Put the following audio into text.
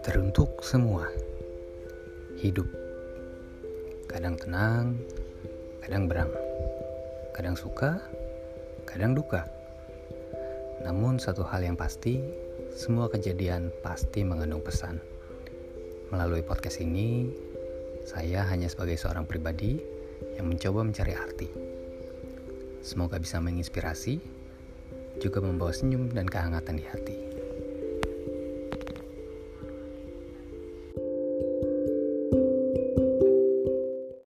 Teruntuk semua hidup, kadang tenang, kadang berang, kadang suka, kadang duka. Namun, satu hal yang pasti, semua kejadian pasti mengandung pesan. Melalui podcast ini, saya hanya sebagai seorang pribadi yang mencoba mencari arti. Semoga bisa menginspirasi, juga membawa senyum dan kehangatan di hati.